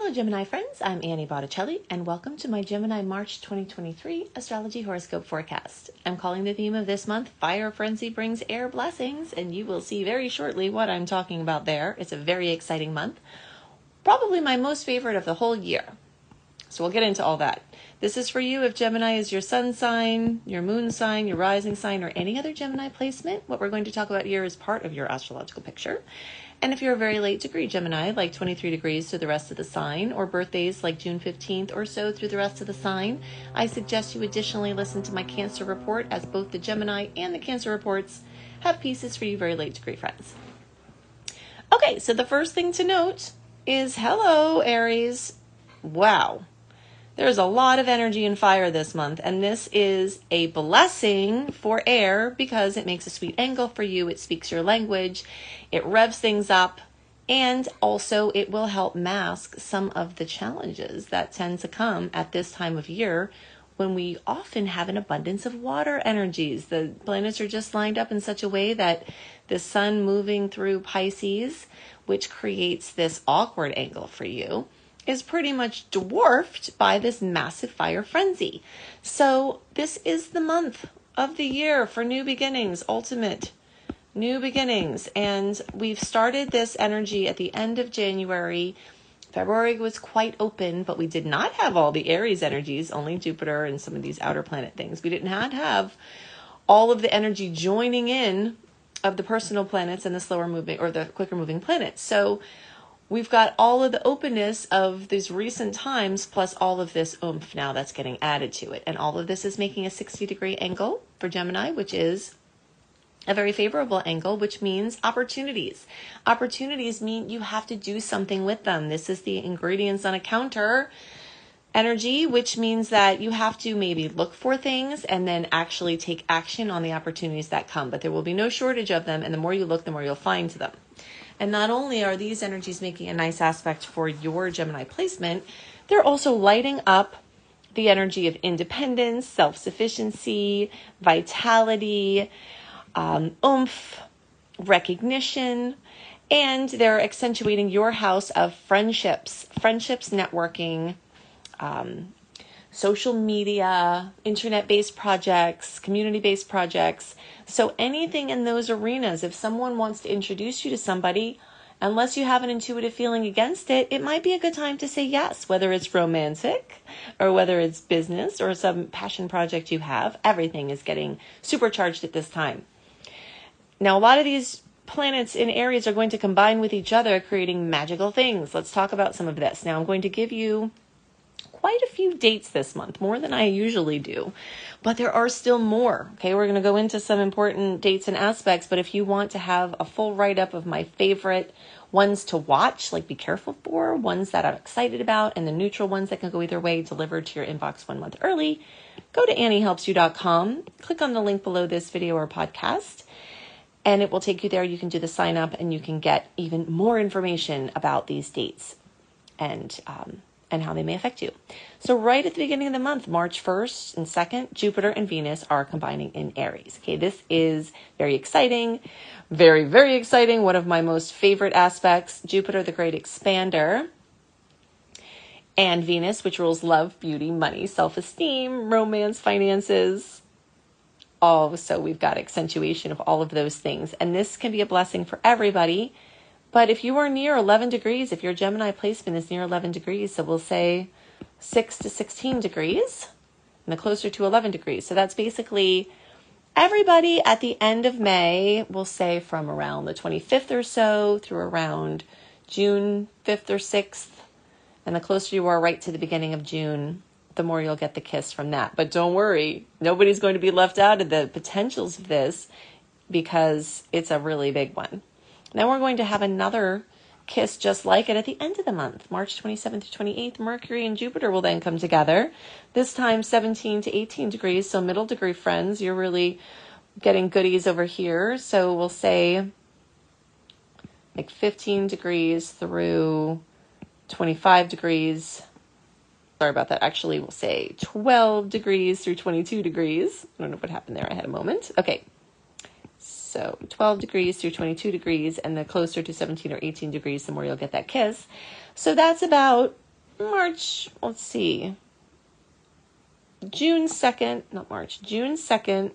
Hello, Gemini friends. I'm Annie Botticelli, and welcome to my Gemini March 2023 astrology horoscope forecast. I'm calling the theme of this month Fire Frenzy Brings Air Blessings, and you will see very shortly what I'm talking about there. It's a very exciting month, probably my most favorite of the whole year. So we'll get into all that. This is for you if Gemini is your sun sign, your moon sign, your rising sign, or any other Gemini placement. What we're going to talk about here is part of your astrological picture. And if you're a very late degree Gemini, like 23 degrees to the rest of the sign, or birthdays like June 15th or so through the rest of the sign, I suggest you additionally listen to my Cancer report, as both the Gemini and the Cancer reports have pieces for you very late degree friends. Okay, so the first thing to note is hello, Aries. Wow. There's a lot of energy and fire this month, and this is a blessing for air because it makes a sweet angle for you. It speaks your language, it revs things up, and also it will help mask some of the challenges that tend to come at this time of year when we often have an abundance of water energies. The planets are just lined up in such a way that the sun moving through Pisces, which creates this awkward angle for you is pretty much dwarfed by this massive fire frenzy. So, this is the month of the year for new beginnings, ultimate new beginnings. And we've started this energy at the end of January. February was quite open, but we did not have all the Aries energies, only Jupiter and some of these outer planet things. We did not have all of the energy joining in of the personal planets and the slower moving or the quicker moving planets. So we've got all of the openness of these recent times plus all of this oomph now that's getting added to it. And all of this is making a 60 degree angle for Gemini, which is a very favorable angle, which means opportunities. Opportunities mean you have to do something with them. This is the ingredients on a counter energy, which means that you have to maybe look for things and then actually take action on the opportunities that come. But there will be no shortage of them. And the more you look, the more you'll find them. And not only are these energies making a nice aspect for your Gemini placement, they're also lighting up the energy of independence, self sufficiency, vitality, um, oomph, recognition, and they're accentuating your house of friendships, friendships, networking, um, social media, internet based projects, community based projects. So, anything in those arenas, if someone wants to introduce you to somebody, unless you have an intuitive feeling against it, it might be a good time to say yes, whether it's romantic or whether it's business or some passion project you have. Everything is getting supercharged at this time. Now, a lot of these planets in Aries are going to combine with each other, creating magical things. Let's talk about some of this. Now, I'm going to give you quite a few dates this month, more than I usually do. But there are still more. Okay, we're going to go into some important dates and aspects. But if you want to have a full write up of my favorite ones to watch, like be careful for, ones that I'm excited about, and the neutral ones that can go either way delivered to your inbox one month early, go to AnnieHelpsYou.com, click on the link below this video or podcast, and it will take you there. You can do the sign up and you can get even more information about these dates. And um, and how they may affect you. So, right at the beginning of the month, March 1st and 2nd, Jupiter and Venus are combining in Aries. Okay, this is very exciting, very, very exciting. One of my most favorite aspects Jupiter, the great expander, and Venus, which rules love, beauty, money, self esteem, romance, finances. All so we've got accentuation of all of those things. And this can be a blessing for everybody but if you are near 11 degrees, if your Gemini placement is near 11 degrees, so we'll say 6 to 16 degrees, and the closer to 11 degrees. So that's basically everybody at the end of May, we'll say from around the 25th or so through around June 5th or 6th. And the closer you are right to the beginning of June, the more you'll get the kiss from that. But don't worry, nobody's going to be left out of the potentials of this because it's a really big one. Then we're going to have another kiss just like it at the end of the month, March 27th to 28th. Mercury and Jupiter will then come together, this time 17 to 18 degrees. So, middle degree friends, you're really getting goodies over here. So, we'll say like 15 degrees through 25 degrees. Sorry about that. Actually, we'll say 12 degrees through 22 degrees. I don't know what happened there. I had a moment. Okay. So 12 degrees through 22 degrees, and the closer to 17 or 18 degrees, the more you'll get that kiss. So that's about March, let's see, June 2nd, not March, June 2nd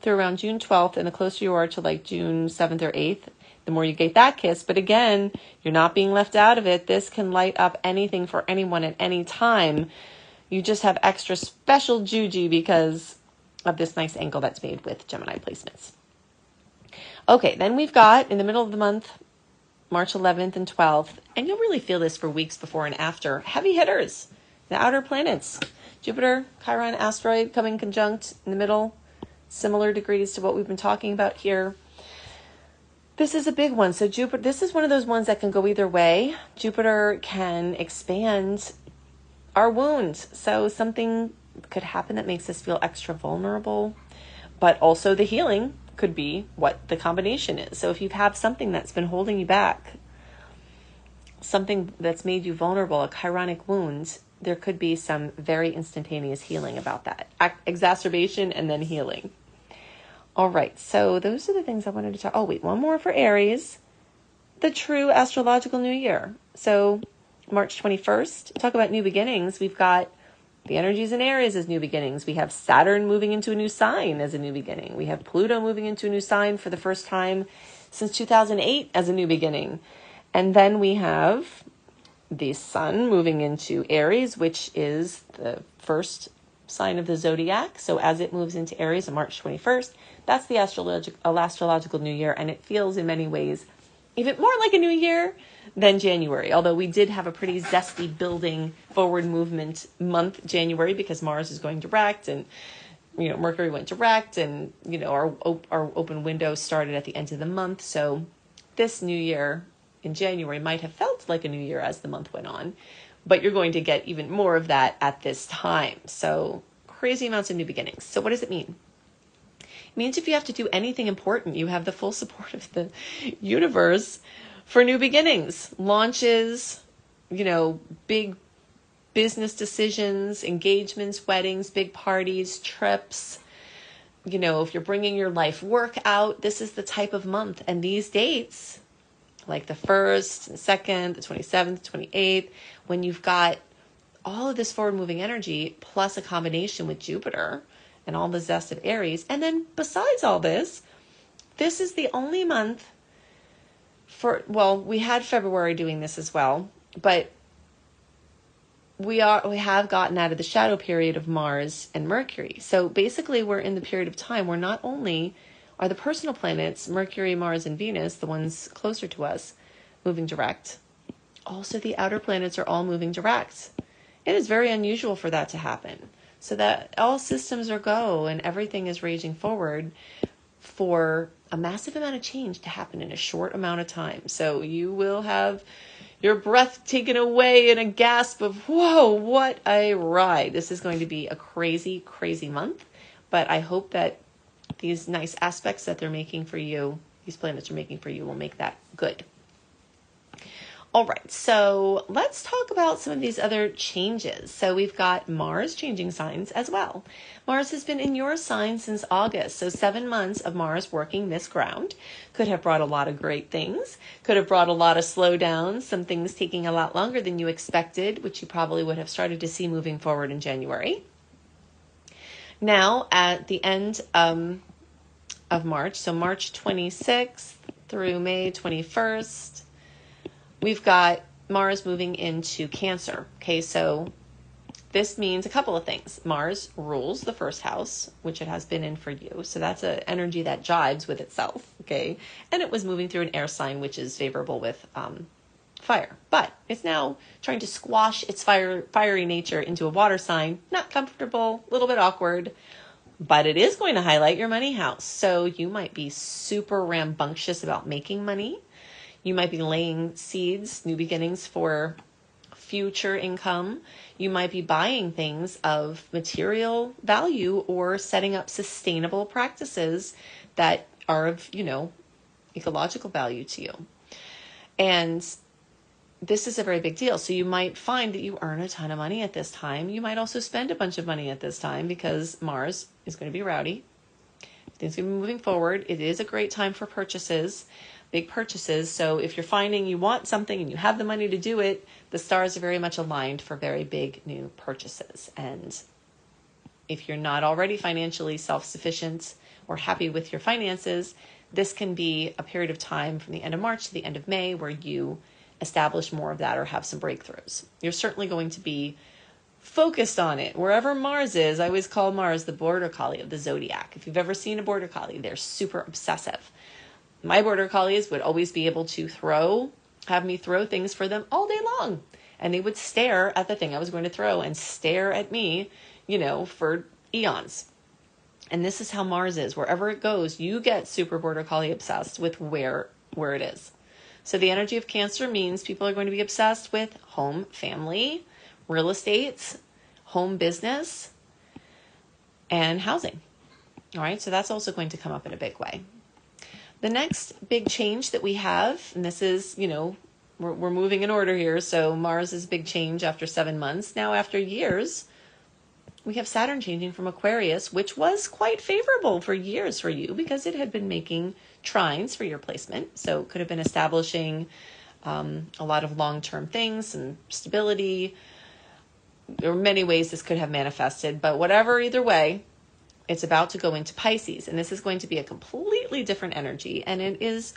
through around June 12th, and the closer you are to like June 7th or 8th, the more you get that kiss. But again, you're not being left out of it. This can light up anything for anyone at any time. You just have extra special juju because of this nice angle that's made with Gemini placements. Okay, then we've got in the middle of the month, March 11th and 12th, and you'll really feel this for weeks before and after. Heavy hitters, the outer planets. Jupiter, Chiron asteroid coming conjunct in the middle, similar degrees to what we've been talking about here. This is a big one. So Jupiter, this is one of those ones that can go either way. Jupiter can expand our wounds. So something could happen that makes us feel extra vulnerable, but also the healing could be what the combination is. So if you have something that's been holding you back, something that's made you vulnerable, a chironic wound, there could be some very instantaneous healing about that. Exacerbation and then healing. All right, so those are the things I wanted to talk. Oh, wait, one more for Aries. The true astrological new year. So, March 21st, talk about new beginnings. We've got the energies in Aries as new beginnings. We have Saturn moving into a new sign as a new beginning. We have Pluto moving into a new sign for the first time since 2008 as a new beginning. And then we have the Sun moving into Aries, which is the first sign of the zodiac. So as it moves into Aries on March 21st, that's the astrological astrological new year, and it feels in many ways even more like a new year than January. Although we did have a pretty zesty building forward movement month January because Mars is going direct and you know Mercury went direct and you know our our open window started at the end of the month. So this new year in January might have felt like a new year as the month went on, but you're going to get even more of that at this time. So crazy amounts of new beginnings. So what does it mean? Means if you have to do anything important, you have the full support of the universe for new beginnings, launches, you know, big business decisions, engagements, weddings, big parties, trips. You know, if you're bringing your life work out, this is the type of month. And these dates, like the 1st, the 2nd, the 27th, 28th, when you've got all of this forward moving energy plus a combination with Jupiter, and all the zest of Aries. And then besides all this, this is the only month for well, we had February doing this as well, but we are we have gotten out of the shadow period of Mars and Mercury. So basically we're in the period of time where not only are the personal planets, Mercury, Mars, and Venus, the ones closer to us, moving direct, also the outer planets are all moving direct. It is very unusual for that to happen so that all systems are go and everything is raging forward for a massive amount of change to happen in a short amount of time. So you will have your breath taken away in a gasp of, whoa, what a ride. This is going to be a crazy, crazy month. But I hope that these nice aspects that they're making for you, these planets are making for you, will make that good. All right, so let's talk about some of these other changes. So we've got Mars changing signs as well. Mars has been in your sign since August, so seven months of Mars working this ground could have brought a lot of great things, could have brought a lot of slowdowns, some things taking a lot longer than you expected, which you probably would have started to see moving forward in January. Now, at the end um, of March, so March 26th through May 21st, we've got Mars moving into Cancer. Okay, so this means a couple of things. Mars rules the first house, which it has been in for you. So that's an energy that jives with itself. Okay, and it was moving through an air sign, which is favorable with um, fire. But it's now trying to squash its fire fiery nature into a water sign. Not comfortable, a little bit awkward. But it is going to highlight your money house. So you might be super rambunctious about making money you might be laying seeds, new beginnings for future income. You might be buying things of material value or setting up sustainable practices that are of, you know, ecological value to you. And this is a very big deal. So you might find that you earn a ton of money at this time. You might also spend a bunch of money at this time because Mars is going to be rowdy. Things going moving forward. It is a great time for purchases big purchases. So if you're finding you want something and you have the money to do it, the stars are very much aligned for very big new purchases. And if you're not already financially self sufficient or happy with your finances, this can be a period of time from the end of March to the end of May where you establish more of that or have some breakthroughs. You're certainly going to be focused on it. Wherever Mars is, I always call Mars the border collie of the zodiac. If you've ever seen a border collie, they're super obsessive. My border collies would always be able to throw, have me throw things for them all day long. And they would stare at the thing I was going to throw and stare at me, you know, for eons. And this is how Mars is. Wherever it goes, you get super border collie obsessed with where where it is. So the energy of Cancer means people are going to be obsessed with home, family, real estate, home business, and housing. All right, so that's also going to come up in a big way. The next big change that we have, and this is, you know, we're, we're moving in order here. So Mars is a big change after seven months. Now, after years, we have Saturn changing from Aquarius, which was quite favorable for years for you because it had been making trines for your placement. So it could have been establishing um, a lot of long term things and stability. There were many ways this could have manifested, but whatever, either way, it's about to go into Pisces, and this is going to be a completely different energy, and it is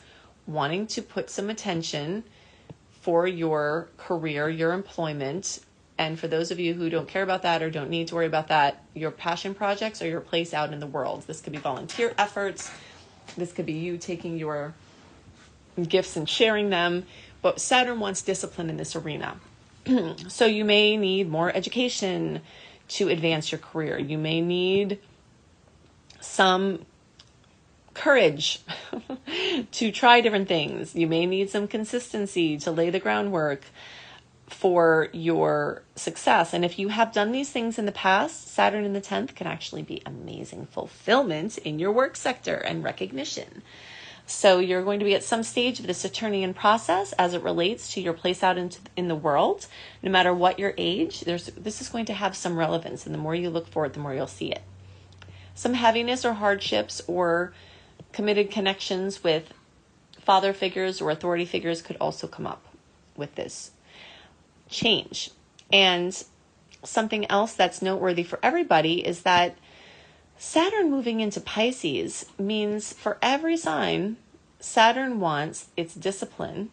wanting to put some attention for your career, your employment, and for those of you who don't care about that or don't need to worry about that, your passion projects or your place out in the world. This could be volunteer efforts. This could be you taking your gifts and sharing them. But Saturn wants discipline in this arena. so you may need more education to advance your career. You may need some courage to try different things. You may need some consistency to lay the groundwork for your success. And if you have done these things in the past, Saturn in the 10th can actually be amazing fulfillment in your work sector and recognition. So you're going to be at some stage of the Saturnian process as it relates to your place out into, in the world. No matter what your age, there's this is going to have some relevance, and the more you look for it, the more you'll see it some heaviness or hardships or committed connections with father figures or authority figures could also come up with this change. And something else that's noteworthy for everybody is that Saturn moving into Pisces means for every sign, Saturn wants its discipline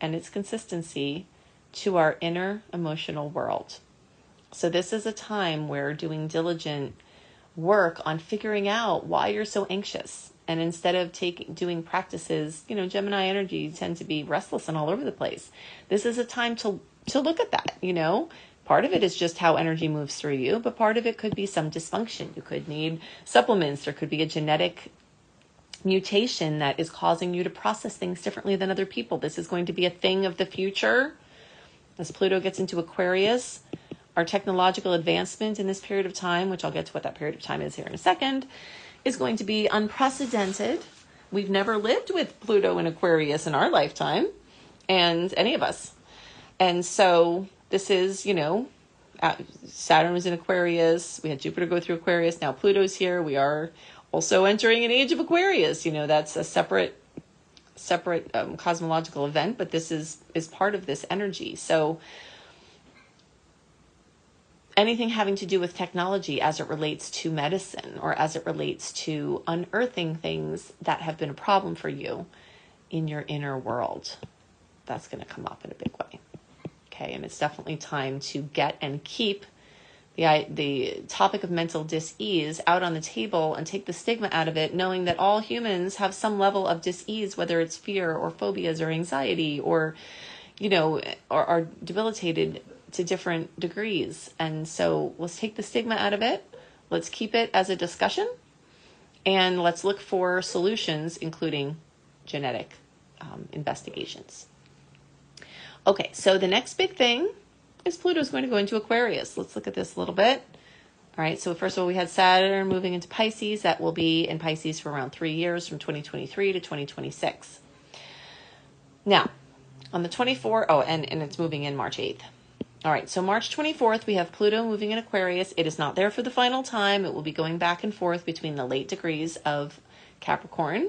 and its consistency to our inner emotional world. So, this is a time where doing diligent work on figuring out why you're so anxious. And instead of taking doing practices, you know, Gemini energy tend to be restless and all over the place. This is a time to to look at that, you know. Part of it is just how energy moves through you, but part of it could be some dysfunction. You could need supplements. There could be a genetic mutation that is causing you to process things differently than other people. This is going to be a thing of the future. As Pluto gets into Aquarius, our technological advancement in this period of time, which I'll get to what that period of time is here in a second, is going to be unprecedented. We've never lived with Pluto and Aquarius in our lifetime, and any of us. And so this is, you know, Saturn was in Aquarius. We had Jupiter go through Aquarius. Now Pluto's here. We are also entering an age of Aquarius. You know, that's a separate separate um, cosmological event, but this is is part of this energy. So anything having to do with technology as it relates to medicine or as it relates to unearthing things that have been a problem for you in your inner world. That's going to come up in a big way. Okay, and it's definitely time to get and keep the the topic of mental dis-ease out on the table and take the stigma out of it knowing that all humans have some level of dis-ease whether it's fear or phobias or anxiety or you know are, are debilitated to different degrees. And so let's take the stigma out of it. Let's keep it as a discussion. And let's look for solutions, including genetic um, investigations. Okay, so the next big thing is Pluto's going to go into Aquarius. Let's look at this a little bit. All right, so first of all, we had Saturn moving into Pisces. That will be in Pisces for around three years from 2023 to 2026. Now, on the 24th, oh, and, and it's moving in March 8th. All right, so March 24th, we have Pluto moving in Aquarius. It is not there for the final time. It will be going back and forth between the late degrees of Capricorn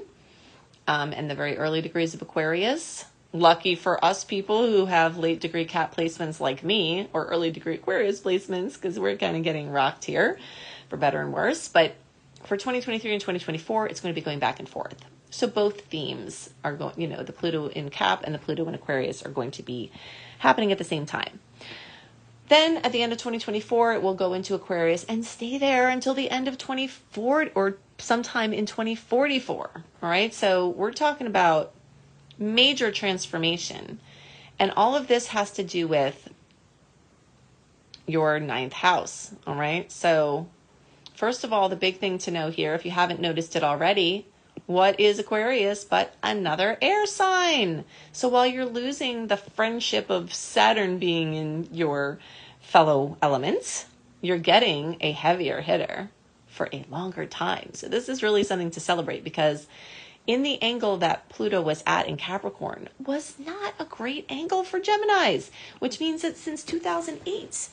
um, and the very early degrees of Aquarius. Lucky for us people who have late degree Cap placements like me, or early degree Aquarius placements, because we're kind of getting rocked here, for better and worse. But for 2023 and 2024, it's going to be going back and forth. So both themes are going, you know, the Pluto in Cap and the Pluto in Aquarius are going to be happening at the same time. Then at the end of 2024, it will go into Aquarius and stay there until the end of 24 or sometime in 2044. All right. So we're talking about major transformation. And all of this has to do with your ninth house. All right. So, first of all, the big thing to know here, if you haven't noticed it already, what is Aquarius but another air sign? So while you're losing the friendship of Saturn being in your fellow elements, you're getting a heavier hitter for a longer time. So this is really something to celebrate because in the angle that Pluto was at in Capricorn was not a great angle for Geminis, which means that since 2008,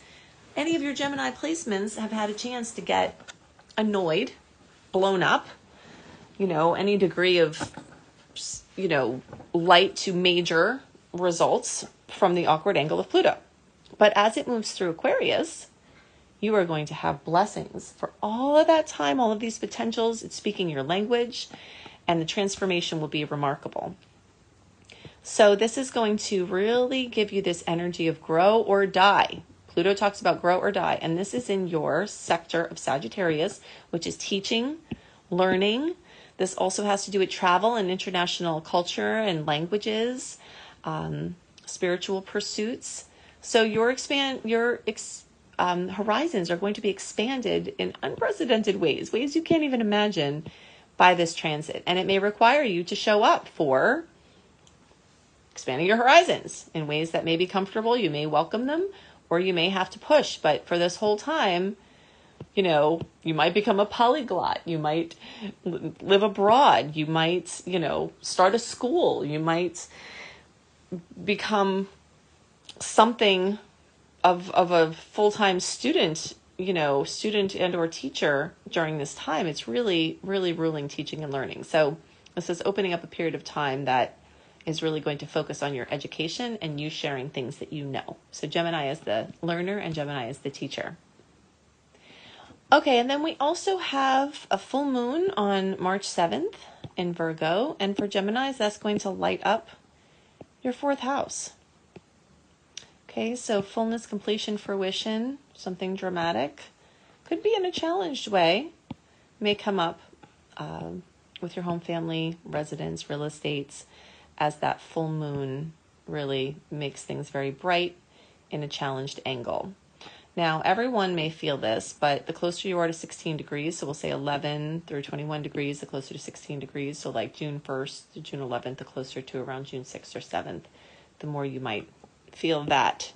any of your Gemini placements have had a chance to get annoyed, blown up, you know, any degree of, you know, light to major results from the awkward angle of Pluto. But as it moves through Aquarius, you are going to have blessings for all of that time, all of these potentials. It's speaking your language, and the transformation will be remarkable. So, this is going to really give you this energy of grow or die. Pluto talks about grow or die, and this is in your sector of Sagittarius, which is teaching, learning, this also has to do with travel and international culture and languages, um, spiritual pursuits. So your expand your ex, um, horizons are going to be expanded in unprecedented ways, ways you can't even imagine by this transit, and it may require you to show up for expanding your horizons in ways that may be comfortable. You may welcome them, or you may have to push. But for this whole time, you know, you might become a polyglot. You might live abroad. You might, you know, start a school. You might become something of of a full-time student, you know, student and or teacher during this time. It's really really ruling teaching and learning. So, this is opening up a period of time that is really going to focus on your education and you sharing things that you know. So Gemini is the learner and Gemini is the teacher. Okay, and then we also have a full moon on March 7th in Virgo. And for Geminis, that's going to light up your fourth house. Okay, so fullness, completion, fruition, something dramatic. Could be in a challenged way, may come up um, with your home family, residence, real estates, as that full moon really makes things very bright in a challenged angle. Now, everyone may feel this, but the closer you are to 16 degrees, so we'll say 11 through 21 degrees, the closer to 16 degrees, so like June 1st to June 11th, the closer to around June 6th or 7th, the more you might feel that.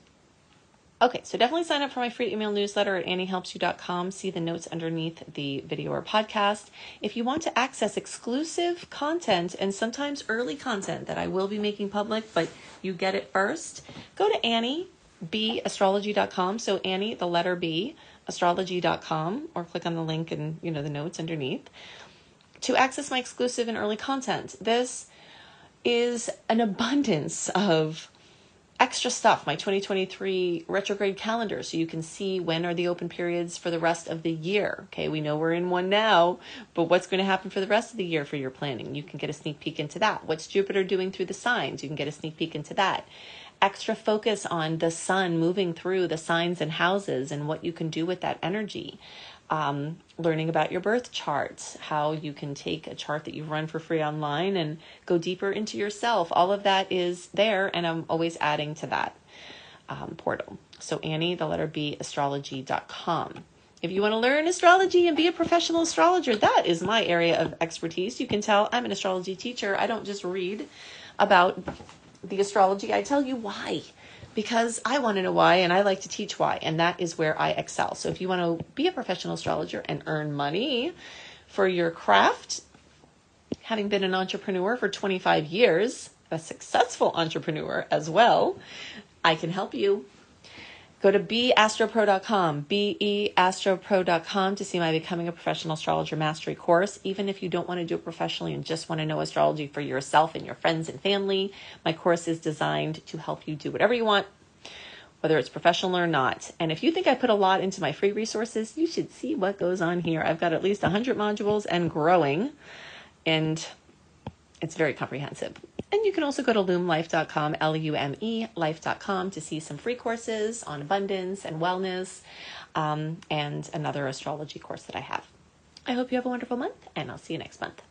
Okay, so definitely sign up for my free email newsletter at anniehelpsyou.com. See the notes underneath the video or podcast. If you want to access exclusive content and sometimes early content that I will be making public, but you get it first, go to Annie bastrology.com. So Annie, the letter B, astrology.com, or click on the link and you know the notes underneath to access my exclusive and early content. This is an abundance of extra stuff, my 2023 retrograde calendar, so you can see when are the open periods for the rest of the year. Okay, we know we're in one now, but what's going to happen for the rest of the year for your planning? You can get a sneak peek into that. What's Jupiter doing through the signs? You can get a sneak peek into that extra focus on the sun moving through the signs and houses and what you can do with that energy. Um, learning about your birth charts, how you can take a chart that you run for free online and go deeper into yourself. All of that is there, and I'm always adding to that um, portal. So, Annie, the letter B, astrology.com. If you want to learn astrology and be a professional astrologer, that is my area of expertise. You can tell I'm an astrology teacher. I don't just read about the astrology, I tell you why. Because I want to know why and I like to teach why, and that is where I excel. So if you want to be a professional astrologer and earn money for your craft, having been an entrepreneur for 25 years, a successful entrepreneur as well, I can help you. Go to beastropro.com, beastropro.com to see my Becoming a Professional Astrologer Mastery course. Even if you don't want to do it professionally and just want to know astrology for yourself and your friends and family, my course is designed to help you do whatever you want, whether it's professional or not. And if you think I put a lot into my free resources, you should see what goes on here. I've got at least 100 modules and growing, and it's very comprehensive. And you can also go to lumelife.com, L U M E, life.com to see some free courses on abundance and wellness um, and another astrology course that I have. I hope you have a wonderful month, and I'll see you next month.